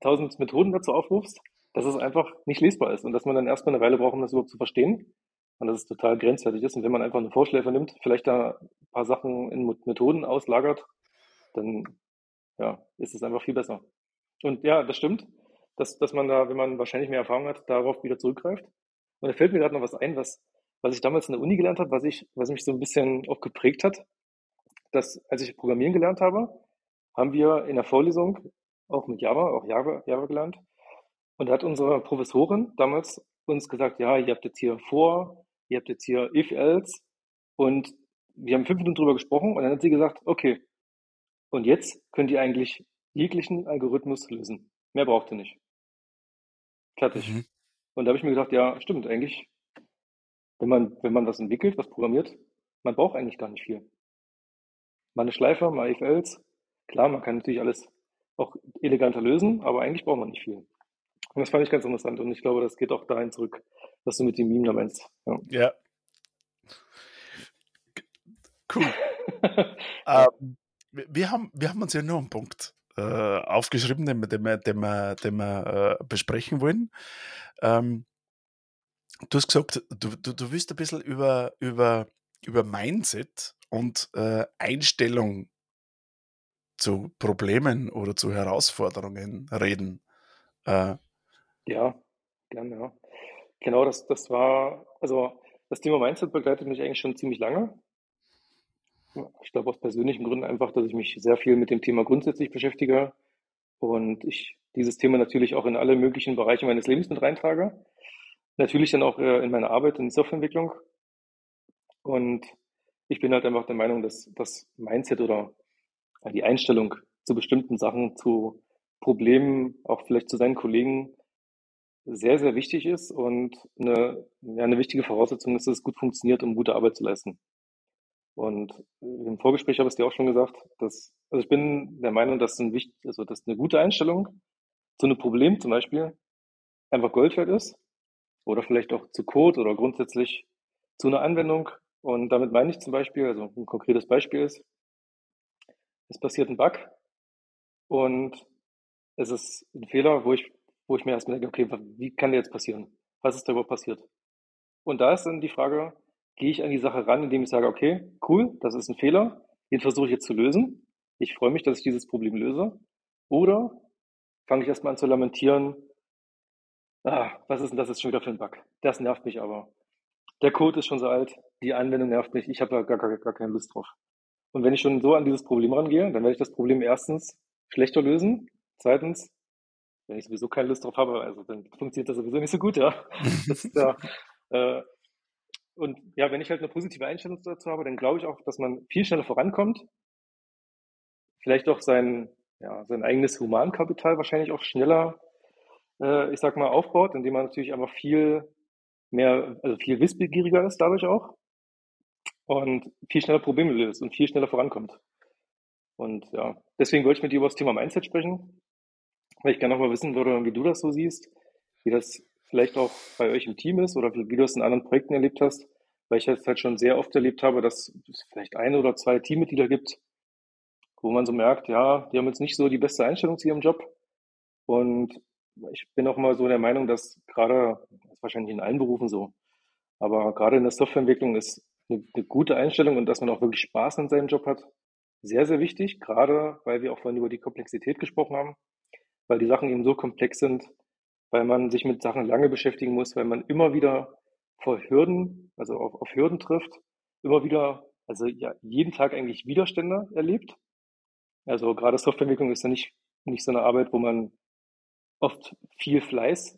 tausend Methoden dazu aufrufst, dass es einfach nicht lesbar ist und dass man dann erstmal eine Weile braucht, um das überhaupt zu verstehen und dass es total grenzwertig ist. Und wenn man einfach eine Vorschläfer nimmt, vielleicht da ein paar Sachen in Methoden auslagert, dann ja, ist es einfach viel besser. Und ja, das stimmt, dass, dass man da, wenn man wahrscheinlich mehr Erfahrung hat, darauf wieder zurückgreift. Und da fällt mir gerade noch was ein, was, was ich damals in der Uni gelernt habe, was ich, was mich so ein bisschen auch geprägt hat. Dass, als ich Programmieren gelernt habe, haben wir in der Vorlesung auch mit Java, auch Java, Java gelernt. Und da hat unsere Professorin damals uns gesagt, ja, ihr habt jetzt hier vor, ihr habt jetzt hier if else und wir haben fünf Minuten drüber gesprochen und dann hat sie gesagt, okay, und jetzt könnt ihr eigentlich jeglichen Algorithmus lösen. Mehr braucht ihr nicht. Fertig. Mhm. Und da habe ich mir gedacht, ja, stimmt, eigentlich, wenn man, wenn man was entwickelt, was programmiert, man braucht eigentlich gar nicht viel. Mal eine Schleife, mal if else. Klar, man kann natürlich alles auch eleganter lösen, aber eigentlich braucht man nicht viel. Und das fand ich ganz interessant und ich glaube, das geht auch dahin zurück, was du mit dem Meme da meinst. Ja. ja. Cool. <laughs> ähm, wir, haben, wir haben uns ja nur einen Punkt äh, aufgeschrieben, den, den, wir, den den wir äh, besprechen wollen. Ähm, du hast gesagt, du, du, du willst ein bisschen über, über, über Mindset und äh, Einstellung zu Problemen oder zu Herausforderungen reden. Äh, ja, gerne, ja. Genau, das, das war, also das Thema Mindset begleitet mich eigentlich schon ziemlich lange. Ich glaube aus persönlichen Gründen einfach, dass ich mich sehr viel mit dem Thema grundsätzlich beschäftige und ich dieses Thema natürlich auch in alle möglichen Bereiche meines Lebens mit reintrage. Natürlich dann auch äh, in meiner Arbeit in Softwareentwicklung. Und ich bin halt einfach der Meinung, dass das Mindset oder die Einstellung zu bestimmten Sachen, zu Problemen, auch vielleicht zu seinen Kollegen sehr, sehr wichtig ist und eine, ja, eine wichtige Voraussetzung ist, dass es gut funktioniert, um gute Arbeit zu leisten. Und im Vorgespräch habe ich es dir auch schon gesagt, dass, also ich bin der Meinung, dass ein wichtig, also dass eine gute Einstellung zu einem Problem zum Beispiel einfach Gold wert ist oder vielleicht auch zu Code oder grundsätzlich zu einer Anwendung. Und damit meine ich zum Beispiel, also ein konkretes Beispiel ist, es passiert ein Bug und es ist ein Fehler, wo ich, wo ich mir erstmal denke, okay, wie kann der jetzt passieren? Was ist da überhaupt passiert? Und da ist dann die Frage, gehe ich an die Sache ran, indem ich sage, okay, cool, das ist ein Fehler, den versuche ich jetzt zu lösen. Ich freue mich, dass ich dieses Problem löse. Oder fange ich erstmal an zu lamentieren, ah, was ist denn das jetzt schon wieder für ein Bug? Das nervt mich aber. Der Code ist schon so alt, die Anwendung nervt mich, ich habe da gar, gar, gar keine Lust drauf. Und wenn ich schon so an dieses Problem rangehe, dann werde ich das Problem erstens schlechter lösen. Zweitens, wenn ich sowieso keine Lust drauf habe, also dann funktioniert das sowieso nicht so gut, ja. <laughs> Das ist ja äh, und ja, wenn ich halt eine positive Einstellung dazu habe, dann glaube ich auch, dass man viel schneller vorankommt. Vielleicht auch sein, ja, sein eigenes Humankapital wahrscheinlich auch schneller, äh, ich sag mal, aufbaut, indem man natürlich einfach viel mehr, also viel wissbegieriger ist dadurch auch und viel schneller Probleme löst und viel schneller vorankommt. Und ja, deswegen wollte ich mit dir über das Thema Mindset sprechen, weil ich gerne noch mal wissen würde, wie du das so siehst, wie das vielleicht auch bei euch im Team ist oder wie, du es in anderen Projekten erlebt hast, weil ich jetzt halt schon sehr oft erlebt habe, dass es vielleicht ein oder zwei Teammitglieder gibt, wo man so merkt, ja, die haben jetzt nicht so die beste Einstellung zu ihrem Job. Und ich bin auch mal so der Meinung, dass gerade, das ist wahrscheinlich in allen Berufen so, aber gerade in der Softwareentwicklung ist eine, eine gute Einstellung und dass man auch wirklich Spaß an seinem Job hat, sehr, sehr wichtig, gerade weil wir auch vorhin über die Komplexität gesprochen haben, weil die Sachen eben so komplex sind, weil man sich mit Sachen lange beschäftigen muss, weil man immer wieder vor Hürden, also auf, auf Hürden trifft, immer wieder, also ja, jeden Tag eigentlich Widerstände erlebt. Also gerade Softwareentwicklung ist ja nicht, nicht so eine Arbeit, wo man oft viel Fleiß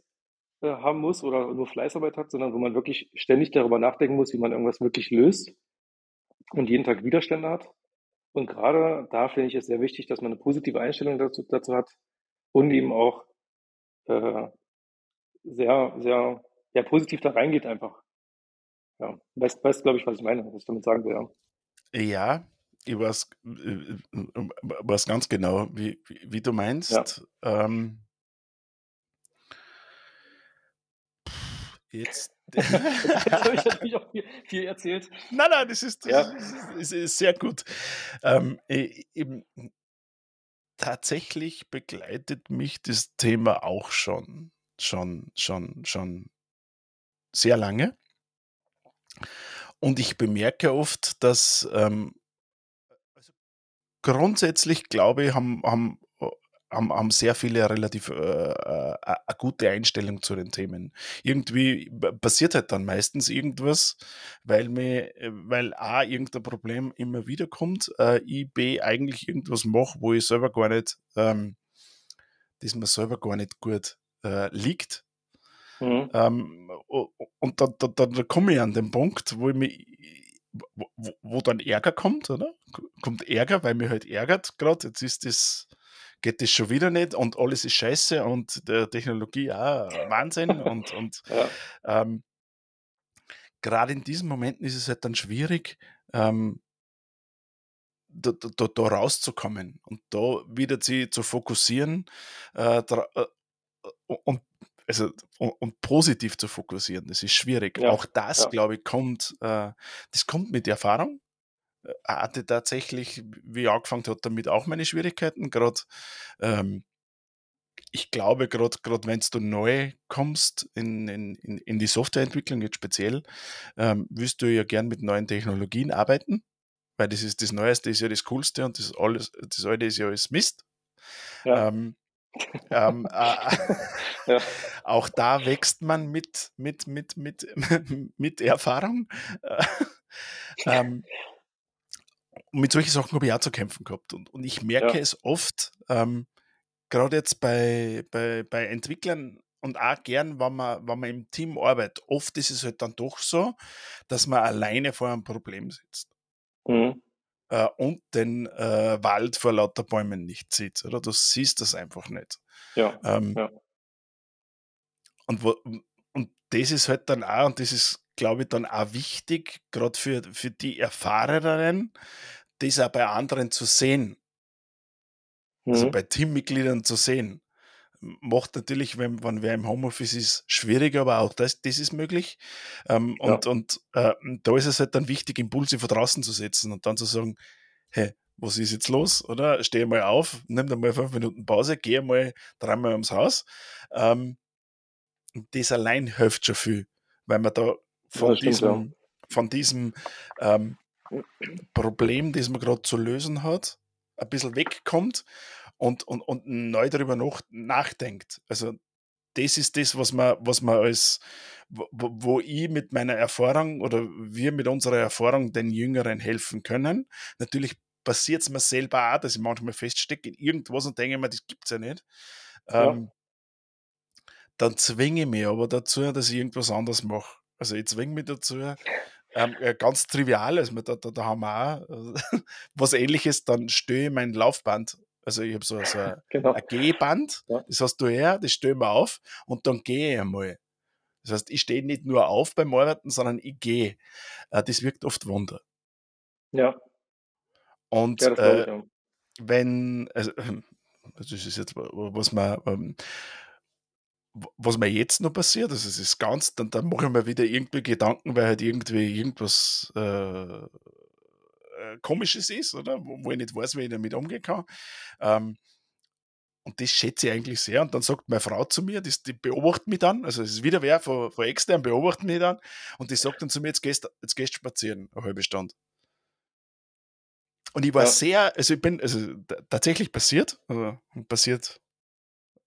äh, haben muss oder nur Fleißarbeit hat, sondern wo man wirklich ständig darüber nachdenken muss, wie man irgendwas wirklich löst und jeden Tag Widerstände hat. Und gerade da finde ich es sehr wichtig, dass man eine positive Einstellung dazu, dazu hat und eben auch äh, sehr, sehr ja, positiv da reingeht einfach. Ja, weißt, weißt glaube ich, was ich meine, was ich damit sagen will. Ja, ja ich weiß, äh, weiß ganz genau, wie, wie, du meinst. Ja. Ähm, jetzt <laughs> Jetzt habe ich natürlich auch viel, viel, erzählt. Nein, nein, das ist, das ja. ist, ist, sehr gut. Ähm, eben, tatsächlich begleitet mich das Thema auch schon, schon, schon, schon sehr lange. Und ich bemerke oft, dass ähm, also grundsätzlich glaube ich, haben, haben haben, haben sehr viele relativ äh, äh, gute Einstellung zu den Themen. Irgendwie passiert halt dann meistens irgendwas, weil mir, weil A, irgendein Problem immer wieder kommt, äh, ich B, eigentlich irgendwas mache, wo ich selber gar nicht, ähm, das mir selber gar nicht gut äh, liegt. Mhm. Ähm, und dann da, da, da komme ich an den Punkt, wo ich mich wo, wo, dann Ärger kommt, oder? Kommt Ärger, weil mir halt ärgert gerade. Jetzt ist das geht das schon wieder nicht und alles ist scheiße und der Technologie auch Wahnsinn <laughs> und, und ja. ähm, gerade in diesen Momenten ist es halt dann schwierig, ähm, da, da, da, rauszukommen und da wieder sie zu fokussieren äh, äh, und, also, und, und, positiv zu fokussieren. Das ist schwierig. Ja, auch das, ja. glaube ich, kommt, äh, das kommt mit Erfahrung hatte tatsächlich, wie ich angefangen habe, damit auch meine Schwierigkeiten. Gerade, ähm, ich glaube, gerade wenn du neu kommst in, in, in die Softwareentwicklung jetzt speziell, ähm, willst du ja gern mit neuen Technologien arbeiten, weil das ist das Neueste, ist ja das Coolste und das alles, das Alte ist ja alles Mist. Ja. Ähm, ähm, äh, <laughs> ja. <laughs> Auch da wächst man mit, mit, mit, mit, <laughs> mit Erfahrung. ähm, mit solchen Sachen habe ich auch zu kämpfen gehabt. Und, und ich merke ja. es oft, ähm, gerade jetzt bei, bei, bei Entwicklern und auch gern, wenn man, wenn man im Team arbeitet, oft ist es halt dann doch so, dass man alleine vor einem Problem sitzt. Mhm. Äh, und den äh, Wald vor lauter Bäumen nicht sieht. Oder du siehst das einfach nicht. Ja. Ähm, ja. Und, wo, und das ist halt dann auch, und das ist, glaube ich, dann auch wichtig, gerade für, für die Erfahreneren, das auch bei anderen zu sehen. Also mhm. Also bei Teammitgliedern zu sehen. Macht natürlich, wenn, wenn wer im Homeoffice ist, schwieriger, aber auch das, das ist möglich. Ähm, ja. Und, und äh, da ist es halt dann wichtig, Impulse von draußen zu setzen und dann zu sagen, hey, was ist jetzt los? Oder steh mal auf, nimm dir mal fünf Minuten Pause, geh mal dreimal ums Haus. Ähm, das allein hilft schon viel, weil man da von, ja, diesem, stimmt, ja. von diesem ähm, Problem, das man gerade zu lösen hat, ein bisschen wegkommt und, und, und neu darüber noch, nachdenkt. Also das ist das, was man, was man als, wo, wo ich mit meiner Erfahrung oder wir mit unserer Erfahrung den Jüngeren helfen können. Natürlich passiert es mir selber auch, dass ich manchmal feststecke in irgendwas und denke mir, das gibt es ja nicht. Ja. Ähm, dann zwinge ich mich aber dazu, dass ich irgendwas anderes mache. Also ich zwinge mich dazu, ähm, ganz trivial, also da, da, da haben wir auch äh, <laughs> was ähnliches, dann stöhe ich mein Laufband. Also ich habe so, so ein, <laughs> genau. ein Gehband, ja. das hast du her, das stöhe wir auf und dann gehe ich einmal. Das heißt, ich stehe nicht nur auf beim Arbeiten, sondern ich gehe. Äh, das wirkt oft Wunder. Ja. Und ja, äh, wenn, also, <clears throat> das ist jetzt, was man, ähm, was mir jetzt noch passiert, also es ist ganz, dann, dann mache ich mir wieder irgendwie Gedanken, weil halt irgendwie irgendwas äh, äh, Komisches ist, oder? Wo, wo, ich nicht weiß, wie ich damit umgehen kann. Ähm, und das schätze ich eigentlich sehr. Und dann sagt meine Frau zu mir, das, die beobachtet mich dann, also es ist wieder wer von, von extern, beobachtet mich dann, und die sagt dann zu mir, jetzt gehst du jetzt gehst spazieren, eine halbe Stunde. Und ich war ja. sehr, also ich bin, also tatsächlich passiert, also passiert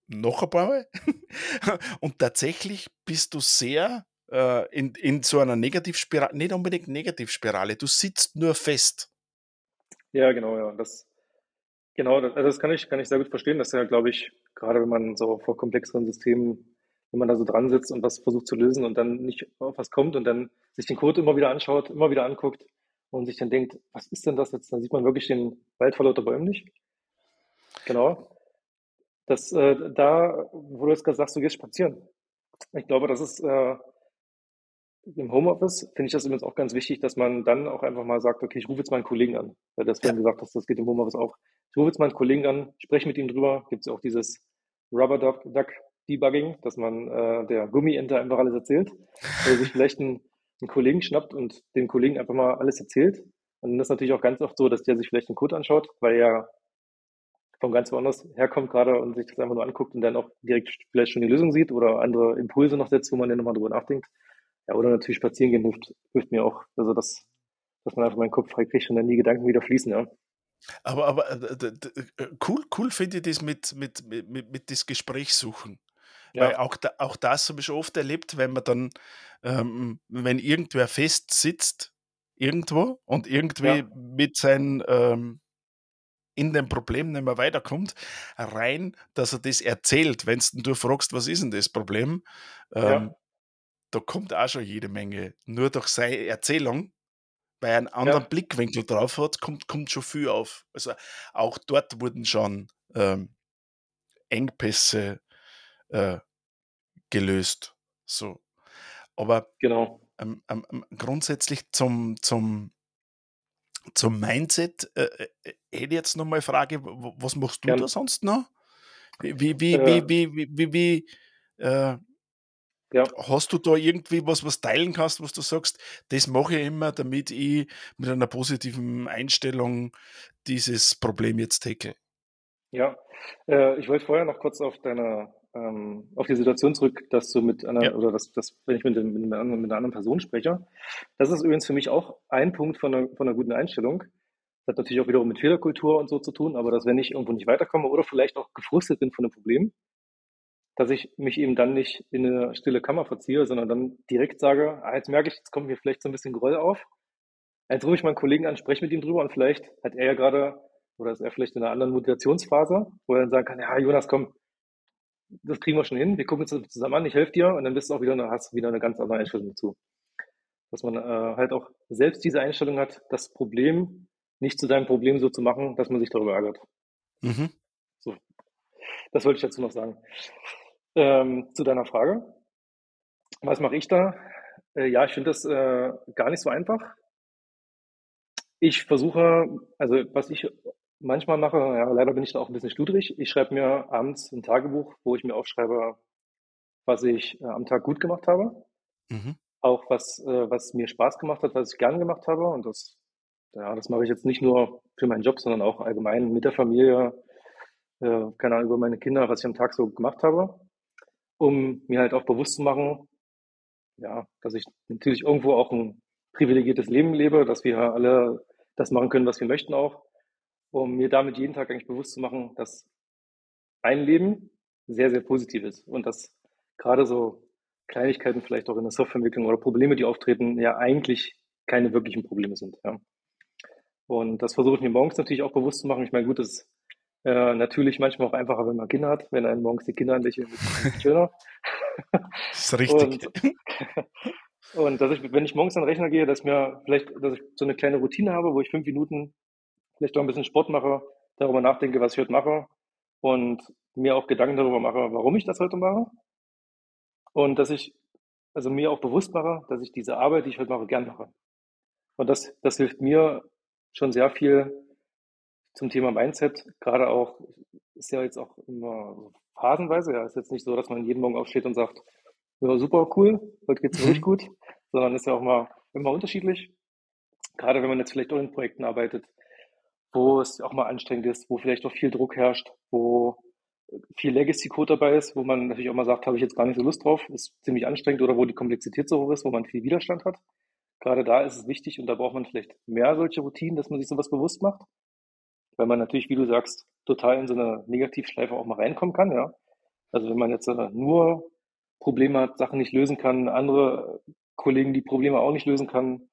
noch ein paar Mal. <laughs> und tatsächlich bist du sehr äh, in, in so einer Negativspirale, nicht unbedingt Negativspirale, du sitzt nur fest. Ja, genau, ja. Das, genau, also das kann ich, kann ich sehr gut verstehen. Das ist ja, glaube ich, gerade wenn man so vor komplexeren Systemen, wenn man da so dran sitzt und was versucht zu lösen und dann nicht auf was kommt und dann sich den Code immer wieder anschaut, immer wieder anguckt und sich dann denkt, was ist denn das jetzt? Dann sieht man wirklich den Wald vor lauter Bäumen nicht. Genau. Das, äh, da, wo du jetzt gerade sagst, du gehst spazieren. Ich glaube, das ist äh, im Homeoffice, finde ich das übrigens auch ganz wichtig, dass man dann auch einfach mal sagt, okay, ich rufe jetzt meinen Kollegen an. Weil das vorhin gesagt hast, das geht im Homeoffice auch. Ich rufe jetzt meinen Kollegen an, spreche mit ihm drüber. Gibt es auch dieses Rubber Duck, Duck Debugging, dass man äh, der Gummiente einfach alles erzählt. Oder sich vielleicht einen, einen Kollegen schnappt und dem Kollegen einfach mal alles erzählt. Und dann ist natürlich auch ganz oft so, dass der sich vielleicht einen Code anschaut, weil er von ganz woanders herkommt gerade und sich das einfach nur anguckt und dann auch direkt vielleicht schon die Lösung sieht oder andere Impulse noch setzt, wo man dann nochmal drüber nachdenkt. Ja, oder natürlich spazieren gehen hilft, hilft mir auch. Also das, dass man einfach meinen Kopf frei kriegt und dann die Gedanken wieder fließen, ja. Aber, aber äh, cool, cool finde ich das mit, mit, mit, mit das Gespräch suchen. Ja. Weil auch, da, auch das habe ich schon oft erlebt, wenn man dann, ähm, wenn irgendwer fest sitzt, irgendwo und irgendwie ja. mit seinen ähm, in dem Problem nicht mehr weiterkommt, rein, dass er das erzählt. Wenn du fragst, was ist denn das Problem, ähm, ja. Da kommt auch schon jede Menge. Nur durch seine Erzählung, weil er einen anderen ja. Blickwinkel drauf hat, kommt, kommt schon viel auf. Also auch dort wurden schon ähm, Engpässe äh, gelöst. So. Aber genau. ähm, ähm, ähm grundsätzlich zum, zum zum Mindset äh, äh, hätte ich jetzt noch mal eine Frage, was machst du Gern. da sonst noch? Wie, wie, äh, wie, wie, wie, wie, äh, ja. Hast du da irgendwie was, was teilen kannst, was du sagst, das mache ich immer, damit ich mit einer positiven Einstellung dieses Problem jetzt tackle? Ja, äh, ich wollte vorher noch kurz auf deine ähm, auf die Situation zurück, dass du mit einer, ja. oder dass, dass, wenn ich mit, mit, mit, einer, mit, einer, anderen Person spreche. Das ist übrigens für mich auch ein Punkt von einer, von einer guten Einstellung. Das hat natürlich auch wiederum mit Fehlerkultur und so zu tun, aber dass wenn ich irgendwo nicht weiterkomme oder vielleicht auch gefrustet bin von einem Problem, dass ich mich eben dann nicht in eine stille Kammer verziehe, sondern dann direkt sage, ah, jetzt merke ich, jetzt kommt mir vielleicht so ein bisschen Groll auf. Jetzt rufe ich meinen Kollegen an, spreche mit ihm drüber und vielleicht hat er ja gerade, oder ist er vielleicht in einer anderen Motivationsphase, wo er dann sagen kann, ja, Jonas, komm, das kriegen wir schon hin, wir gucken uns das zusammen an, ich helfe dir und dann bist du auch wieder eine, hast wieder eine ganz andere Einstellung dazu. Dass man äh, halt auch selbst diese Einstellung hat, das Problem nicht zu deinem Problem so zu machen, dass man sich darüber ärgert. Mhm. So. Das wollte ich dazu noch sagen. Ähm, zu deiner Frage. Was mache ich da? Äh, ja, ich finde das äh, gar nicht so einfach. Ich versuche, also was ich manchmal mache, ja, leider bin ich da auch ein bisschen schludrig. Ich schreibe mir abends ein Tagebuch, wo ich mir aufschreibe, was ich äh, am Tag gut gemacht habe. Mhm. Auch was, äh, was mir Spaß gemacht hat, was ich gern gemacht habe. Und das, ja, das mache ich jetzt nicht nur für meinen Job, sondern auch allgemein mit der Familie, äh, keine Ahnung, über meine Kinder, was ich am Tag so gemacht habe, um mir halt auch bewusst zu machen, ja, dass ich natürlich irgendwo auch ein privilegiertes Leben lebe, dass wir alle das machen können, was wir möchten auch, um mir damit jeden Tag eigentlich bewusst zu machen, dass ein Leben sehr, sehr positiv ist und dass gerade so Kleinigkeiten vielleicht auch in der Softwareentwicklung oder Probleme, die auftreten, ja eigentlich keine wirklichen Probleme sind. Ja. Und das versuche ich mir morgens natürlich auch bewusst zu machen. Ich meine, gut, das äh, natürlich manchmal auch einfacher, wenn man Kinder hat. Wenn einen morgens die Kinder anlächeln, ist es schöner. <laughs> Das ist richtig. Und, <laughs> und dass ich, wenn ich morgens an den Rechner gehe, dass mir vielleicht, dass ich so eine kleine Routine habe, wo ich fünf Minuten vielleicht auch ein bisschen Sport mache, darüber nachdenke, was ich heute mache und mir auch Gedanken darüber mache, warum ich das heute mache. Und dass ich also mir auch bewusst mache, dass ich diese Arbeit, die ich heute mache, gern mache. Und das, das hilft mir schon sehr viel zum Thema Mindset. Gerade auch, ist ja jetzt auch immer phasenweise, ja, ist jetzt nicht so, dass man jeden Morgen aufsteht und sagt, ja, super cool, heute geht's wirklich gut, sondern ist ja auch mal immer unterschiedlich. Gerade wenn man jetzt vielleicht auch in Projekten arbeitet, wo es auch mal anstrengend ist, wo vielleicht auch viel Druck herrscht, wo viel Legacy-Code dabei ist, wo man natürlich auch mal sagt, habe ich jetzt gar nicht so Lust drauf, ist ziemlich anstrengend oder wo die Komplexität so hoch ist, wo man viel Widerstand hat. Gerade da ist es wichtig und da braucht man vielleicht mehr solche Routinen, dass man sich sowas bewusst macht, weil man natürlich, wie du sagst, total in so eine Negativschleife auch mal reinkommen kann, ja. Also wenn man jetzt äh, nur Probleme hat, Sachen nicht lösen kann, andere Kollegen die Probleme auch nicht lösen kann,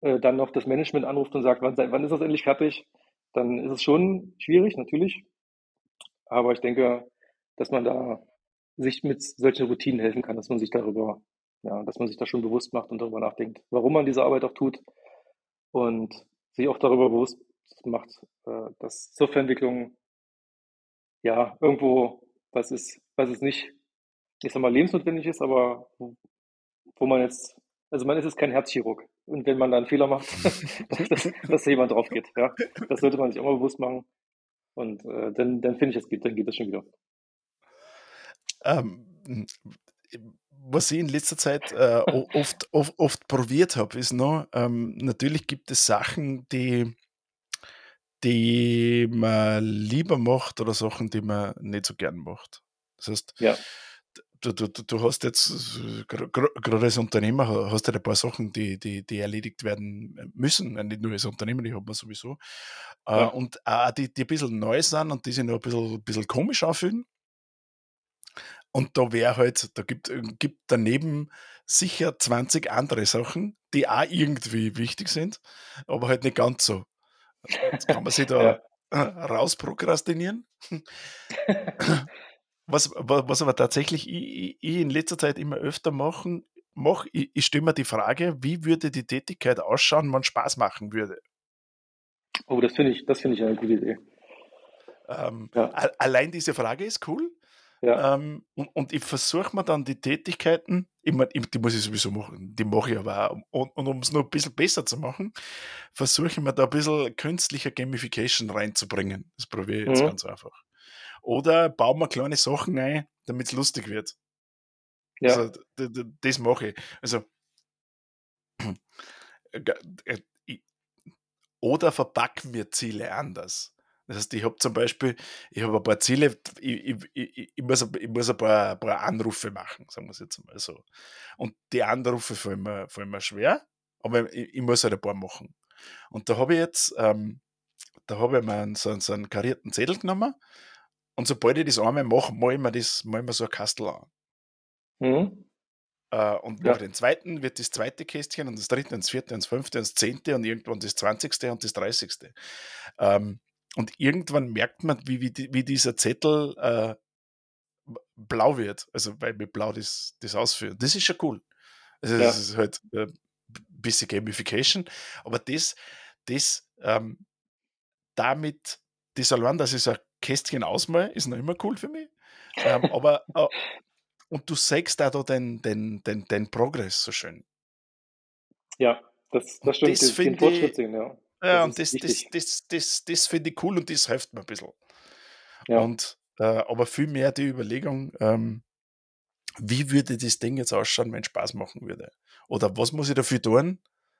äh, dann noch das Management anruft und sagt, wann, ist das endlich fertig, dann ist es schon schwierig, natürlich. Aber ich denke, dass man da sich mit solchen Routinen helfen kann, dass man sich darüber, ja, dass man sich da schon bewusst macht und darüber nachdenkt, warum man diese Arbeit auch tut und sich auch darüber bewusst macht, äh, dass Softwareentwicklung ja irgendwo was ist, was es nicht, ich sag mal, lebensnotwendig ist, aber wo, man jetzt, also man ist jetzt kein Herzchirurg. Und wenn man da einen Fehler macht, <laughs> <laughs> dass, dass da jemand drauf geht. Ja? Das sollte man sich auch mal bewusst machen. Und äh, dann, dann finde ich, es geht, dann geht das schon wieder. Ähm, was ich in letzter Zeit äh, oft, oft, oft probiert habe, ist noch, ähm, natürlich gibt es Sachen, die, die man lieber macht oder Sachen, die man nicht so gern macht. Das heißt, ja. du, du, du hast jetzt, gerade als Unternehmer, hast du ein paar Sachen, die, die, die erledigt werden müssen. Nicht nur als Unternehmer, die hat man sowieso. Äh, ja. Und auch die, die ein bisschen neu sind und die sich noch ein bisschen, ein bisschen komisch anfühlen. Und da wäre halt, da gibt, gibt daneben sicher 20 andere Sachen, die auch irgendwie wichtig sind, aber halt nicht ganz so. Jetzt kann man sich da <laughs> <clears throat> rausprokrastinieren. <laughs> was, was aber tatsächlich ich, ich, in letzter Zeit immer öfter machen, mach, ich, ich stelle mir die Frage, wie würde die Tätigkeit ausschauen, wenn man Spaß machen würde? Oh, das finde ich, das ich eine gute Idee. Ähm, ja. Allein diese Frage ist cool. Ja. Ähm, und, und, ich versuche mir dann die Tätigkeiten, ich mein, die muss ich sowieso machen, die mache ich aber auch. Und, und um es noch ein bisschen besser zu machen, versuche ich mir da ein bisschen künstliche Gamification reinzubringen. Das probiere ich jetzt mhm. ganz einfach. Oder bauen wir kleine Sachen ein, damit es lustig wird. Ja. Also, das mache ich. Also, <clears throat> äh, oder verpacken wir Ziele anders. Das heißt, ich habe zum Beispiel, ich habe ein paar Ziele, ich, ich, ich, ich, muss, ich muss ein paar, ein paar Anrufe machen, sagen wir es jetzt mal so. Und die Anrufe fallen mir, fallen mir schwer, aber ich, ich muss halt ein paar machen. Und da habe ich jetzt, ähm, da habe ich mir so, so einen karierten Zettel genommen und sobald ich das einmal mache, mache ich mir, das, mache ich mir so ein Kastel an. Mhm. Äh, und ja. nach dem zweiten wird das zweite Kästchen und das dritte und das vierte und das fünfte und das zehnte und irgendwann das zwanzigste und das dreißigste. Ähm, und irgendwann merkt man, wie, wie, wie dieser Zettel äh, blau wird. Also, weil mit blau das, das ausführen. Das ist schon cool. Also, ja. das ist halt ein äh, bisschen Gamification. Aber das, das ähm, damit, das allein, dass ich so ein Kästchen ausmal, ist noch immer cool für mich. ähm, aber äh, und du sagst da den, den, den, den Progress so schön. Ja, das, das stimmt. Das den, den Fortschritt sehen, ja. Ja, und das, das, das, das, das finde ich cool und das hilft mir ein bisschen. Ja. Und, äh, aber viel mehr die Überlegung, ähm, wie würde das Ding jetzt ausschauen, wenn es Spaß machen würde? Oder was muss ich dafür tun,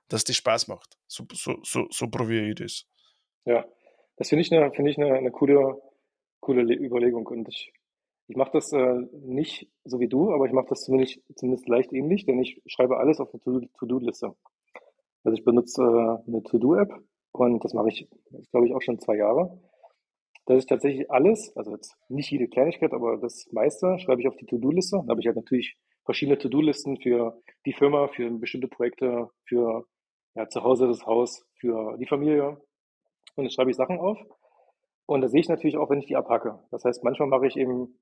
dass das Spaß macht? So, so, so, so probiere ich das. Ja, das finde ich, eine, find ich eine, eine coole, coole Überlegung. Und ich, ich mache das äh, nicht so wie du, aber ich mache das zumindest, zumindest leicht ähnlich, denn ich schreibe alles auf eine To-Do-Liste. Also ich benutze äh, eine To-Do-App und das mache ich, glaube ich, auch schon zwei Jahre. Dass ich tatsächlich alles, also jetzt nicht jede Kleinigkeit, aber das meiste schreibe ich auf die To-Do-Liste. Dann habe ich halt natürlich verschiedene To-Do-Listen für die Firma, für bestimmte Projekte, für ja, zu Hause das Haus, für die Familie. Und dann schreibe ich Sachen auf. Und das sehe ich natürlich auch, wenn ich die abhacke. Das heißt, manchmal mache ich eben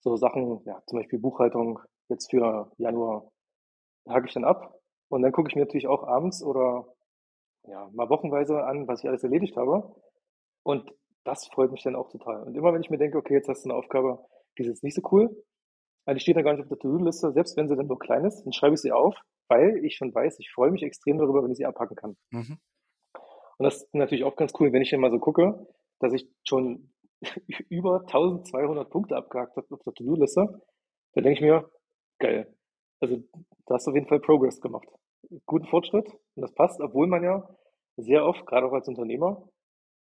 so Sachen, ja, zum Beispiel Buchhaltung jetzt für Januar, hake ich dann ab. Und dann gucke ich mir natürlich auch abends oder ja, mal wochenweise an, was ich alles erledigt habe. Und das freut mich dann auch total. Und immer wenn ich mir denke, okay, jetzt hast du eine Aufgabe, die ist jetzt nicht so cool, weil die steht dann gar nicht auf der To-Do-Liste, selbst wenn sie dann nur klein ist, dann schreibe ich sie auf, weil ich schon weiß, ich freue mich extrem darüber, wenn ich sie abpacken kann. Mhm. Und das ist natürlich auch ganz cool, wenn ich dann mal so gucke, dass ich schon <laughs> über 1200 Punkte abgehakt habe auf der To-Do-Liste. Da denke ich mir, geil. Also da hast du auf jeden Fall Progress gemacht. Guten Fortschritt und das passt, obwohl man ja sehr oft, gerade auch als Unternehmer,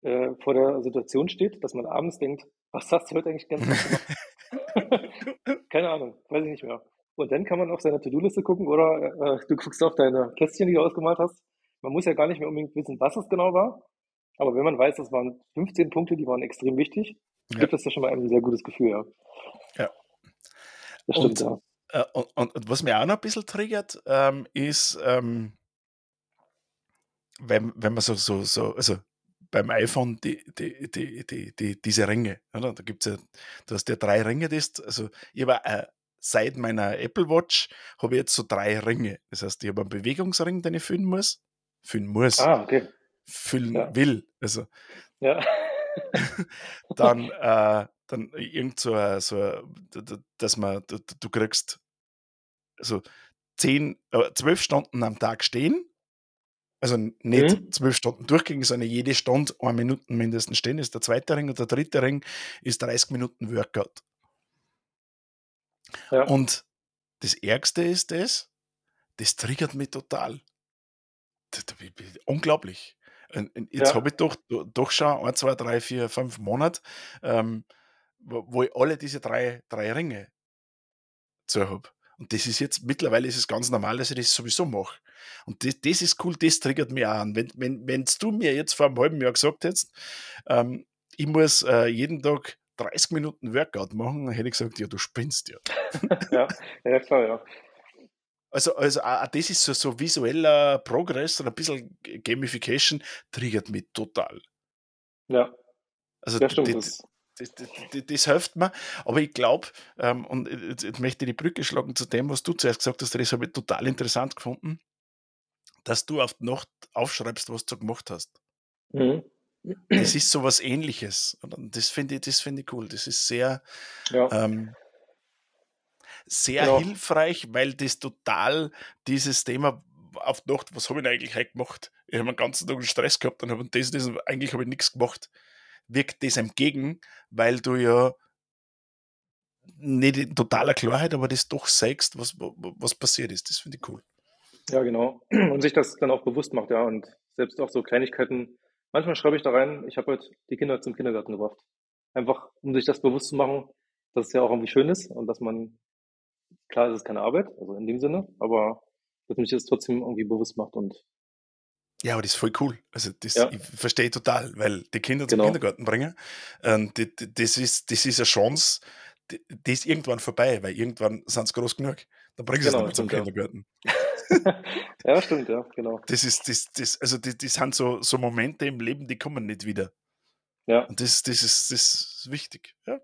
äh, vor der Situation steht, dass man abends denkt, was hast du heute eigentlich ganz gemacht? <laughs> <laughs> Keine Ahnung, weiß ich nicht mehr. Und dann kann man auf seine To-Do-Liste gucken oder äh, du guckst auf deine Kästchen, die du ausgemalt hast. Man muss ja gar nicht mehr unbedingt wissen, was es genau war. Aber wenn man weiß, das waren 15 Punkte, die waren extrem wichtig, ja. gibt es ja schon mal ein sehr gutes Gefühl. Ja. ja. Das stimmt, und, ja. Äh, und, und, und, was mir auch noch ein bisschen triggert, ähm, ist, ähm, wenn, wenn man so, so, so, also beim iPhone die, die, die, die, die diese Ringe. Oder? Da gibt es ja, du hast ja drei Ringe, das, also ich habe äh, seit meiner Apple Watch habe ich jetzt so drei Ringe. Das heißt, ich habe einen Bewegungsring, den ich füllen muss. Füllen muss. Ah, okay. Füllen ja. will. Also. Ja. <laughs> dann, äh, dann irgend so, so dass man, du, du kriegst also zehn, äh, zwölf Stunden am Tag stehen also nicht mhm. zwölf Stunden durchgehen, sondern jede Stunde eine Minute mindestens stehen, ist der zweite Ring und der dritte Ring ist 30 Minuten Workout. Ja. Und das Ärgste ist das, das triggert mich total. Das, das, das, unglaublich. Jetzt ja. habe ich doch, doch schon ein, zwei, drei, vier, fünf Monate, ähm, wo, ich alle diese drei, drei Ringe zu habe. Und das ist jetzt, mittlerweile ist es ganz normal, dass ich das sowieso mache. Und das, das ist cool, das triggert mich auch an. Wenn, wenn, wenn du mir jetzt vor einem halben Jahr gesagt hättest, ähm, ich muss äh, jeden Tag 30 Minuten Workout machen, dann hätte ich gesagt, ja, du spinnst ja. <laughs> ja, ja, klar, ja. Also, also auch das ist so, so visueller Progress oder ein bisschen Gamification, triggert mich total. Ja. Also ja, stimmt, das, das, das, das, hilft mir. Aber ich glaube, ähm, und jetzt, jetzt, möchte ich die Brücke schlagen zu dem, was du zuerst gesagt hast, das habe ich total interessant gefunden, dass du auf die Nacht aufschreibst, was du gemacht hast. Mhm. Das ist so was ähnliches. Und das finde ich, find ich cool. Das ist sehr, ja. ähm, sehr genau. hilfreich, weil das total dieses Thema auf die Nacht, was habe ich eigentlich heute gemacht? Ich habe den ganzen Tag Stress gehabt und habe das, das, eigentlich habe ich nichts gemacht wirkt das entgegen, weil du ja nicht in totaler Klarheit, aber das doch sagst, was, was passiert ist. Das finde ich cool. Ja, genau. <clears throat> Und sich das dann auch bewusst macht, ja. Und selbst auch so Kleinigkeiten. Manchmal schreibe ich da rein, ich habe heute die Kinder zum Kindergarten gebracht. Einfach, um sich das bewusst zu machen, dass es ja auch irgendwie schön ist und dass man, klar, es ist keine Arbeit, also in dem Sinne, aber dass mich das trotzdem irgendwie bewusst macht und ja, aber das ist voll cool. Also das ja. ich verstehe total, weil die Kinder zum genau. Kindergarten bringen, ähm, die, die, das, ist, das ist eine Chance, die, die, ist irgendwann vorbei, weil irgendwann sind sie groß genug. Dann bringen sie genau, es zum Kindergarten. ja, stimmt, ja, genau. Das ist, das, das, also das, das sind so, so Momente im Leben, die kommen nicht wieder. Ja. Und das, das, ist, das ist wichtig. Ja.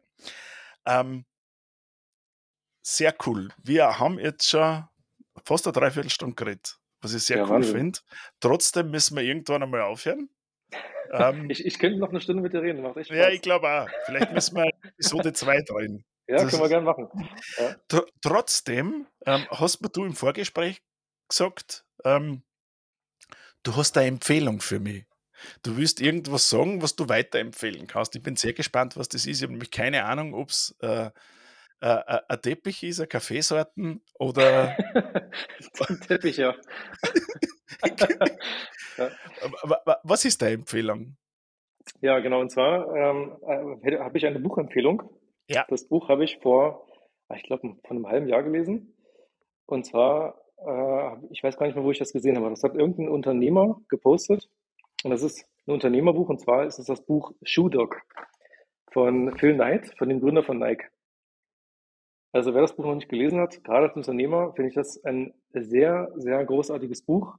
Ähm, sehr cool. Wir haben jetzt schon fast eine Dreiviertelstunde geredet was ich sehr ja, cool finde. Trotzdem müssen wir irgendwann einmal aufhören. Ähm, <laughs> ich, ich könnte noch eine Stunde mit dir reden, macht echt Spaß. Ja, ich glaube auch. Vielleicht müssen wir Episode 2 drehen. <laughs> Ja, das können wir gerne machen. Ja. Tr trotzdem ähm, hast mir du im Vorgespräch gesagt, ähm, du hast eine Empfehlung für mich. Du willst irgendwas sagen, was du weiterempfehlen kannst. Ich bin sehr gespannt, was das ist. Ich habe nämlich keine Ahnung, ob es äh, äh, ein Teppich ist, ein Kaffeesorten oder. <laughs> ein Teppich, ja. <laughs> ja. Was ist deine Empfehlung? Ja, genau. Und zwar ähm, äh, habe ich eine Buchempfehlung. Ja. Das Buch habe ich vor, ah, ich glaube, vor einem halben Jahr gelesen. Und zwar äh, ich weiß gar nicht mehr, wo ich das gesehen habe. Das hat irgendein Unternehmer gepostet. Und das ist ein Unternehmerbuch. Und zwar ist es das Buch Shoe Dog von Phil Knight, von dem Gründer von Nike. Also wer das Buch noch nicht gelesen hat, gerade als Unternehmer, finde ich das ein sehr, sehr großartiges Buch.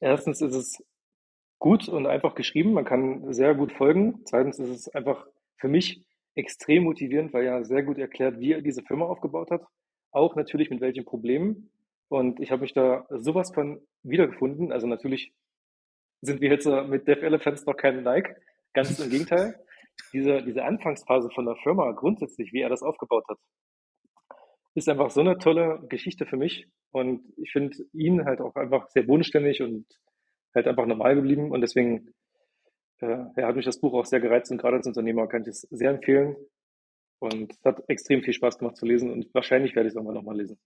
Erstens ist es gut und einfach geschrieben, man kann sehr gut folgen. Zweitens ist es einfach für mich extrem motivierend, weil er sehr gut erklärt, wie er diese Firma aufgebaut hat. Auch natürlich mit welchen Problemen. Und ich habe mich da sowas von wiedergefunden. Also natürlich sind wir jetzt mit Dev Elephants noch kein Nike. Ganz im Gegenteil. <laughs> Diese, diese Anfangsphase von der Firma grundsätzlich, wie er das aufgebaut hat, ist einfach so eine tolle Geschichte für mich. Und ich finde ihn halt auch einfach sehr bodenständig und halt einfach normal geblieben. Und deswegen äh, ja, hat mich das Buch auch sehr gereizt und gerade als Unternehmer kann ich es sehr empfehlen. Und es hat extrem viel Spaß gemacht zu lesen und wahrscheinlich werde ich es irgendwann nochmal lesen.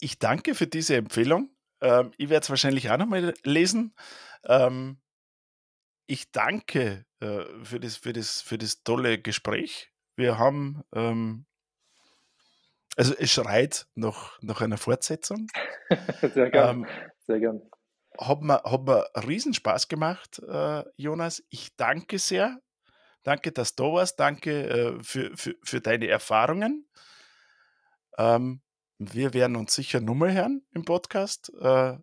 Ich danke für diese Empfehlung. Ähm, ich werde es wahrscheinlich auch nochmal lesen. Ähm, ich danke äh, für, das, für, das, für das tolle Gespräch. Wir haben ähm, also es schreit nach, nach einer Fortsetzung. <laughs> Sehr gern. Ähm, Sehr gern. Hat mir, hat mir riesen Spaß gemacht, äh, Jonas. Ich danke sehr. Danke, dass du da warst. Danke äh, für, für, für deine Erfahrungen. Ähm, wir werden uns sicher nochmal hören im Podcast. Äh,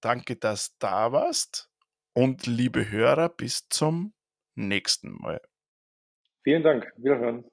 danke, dass du da warst. Und liebe Hörer, bis zum nächsten Mal. Vielen Dank. Wiederhören.